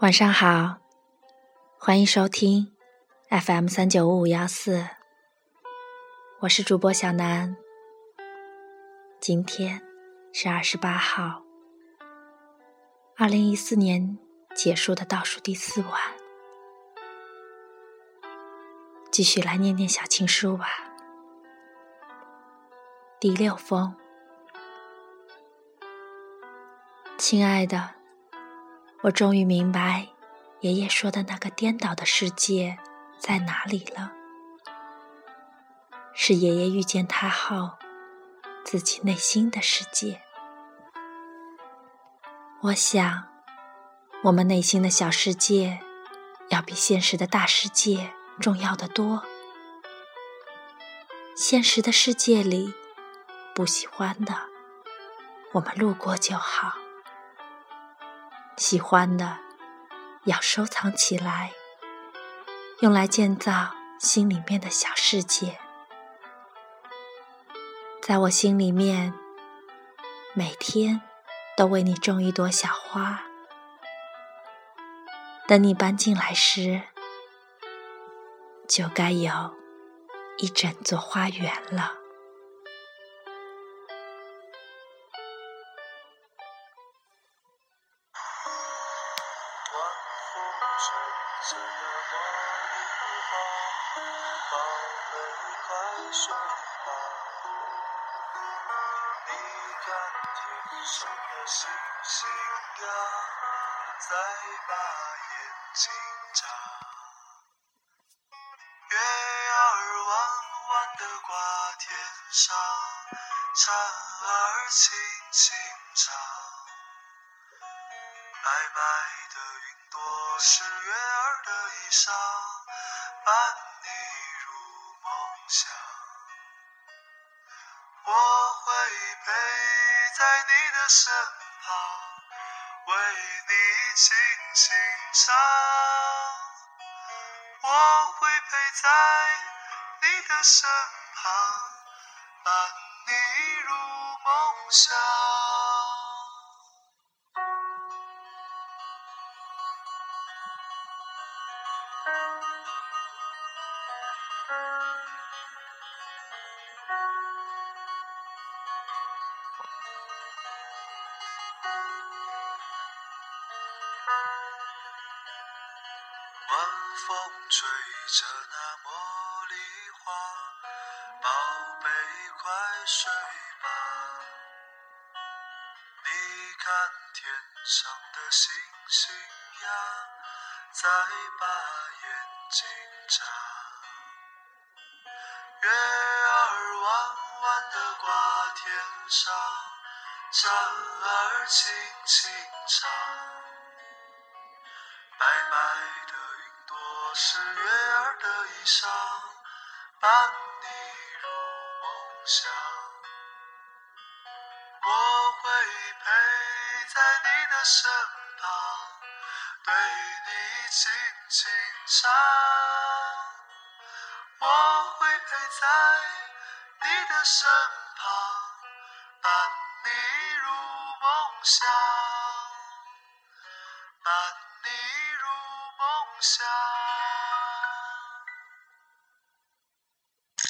晚上好，欢迎收听 FM 三九五五幺四，我是主播小南。今天是二十八号，二零一四年结束的倒数第四晚，继续来念念小情书吧。第六封，亲爱的。我终于明白，爷爷说的那个颠倒的世界在哪里了。是爷爷遇见他后，自己内心的世界。我想，我们内心的小世界，要比现实的大世界重要的多。现实的世界里，不喜欢的，我们路过就好。喜欢的，要收藏起来，用来建造心里面的小世界。在我心里面，每天都为你种一朵小花，等你搬进来时，就该有一整座花园了。着那茉莉花，宝贝，快睡吧。你看天上的星星呀，在把眼睛眨。月儿弯弯的挂天上，蝉儿轻轻唱。白白的是月儿的衣裳，伴你入梦乡。我会陪在你的身旁，为你轻轻唱。我会陪在你的身旁，伴你入梦乡。晚风吹着那茉莉花，宝贝快睡吧。你看天上的星星呀，再把眼睛眨。月儿弯弯的挂天上，蝉儿轻轻唱。白白的云朵是月儿的衣裳，伴你入梦乡。我会陪在你的身旁，对你轻轻唱。我会陪在你的身旁，伴你入梦乡。伴你入梦乡。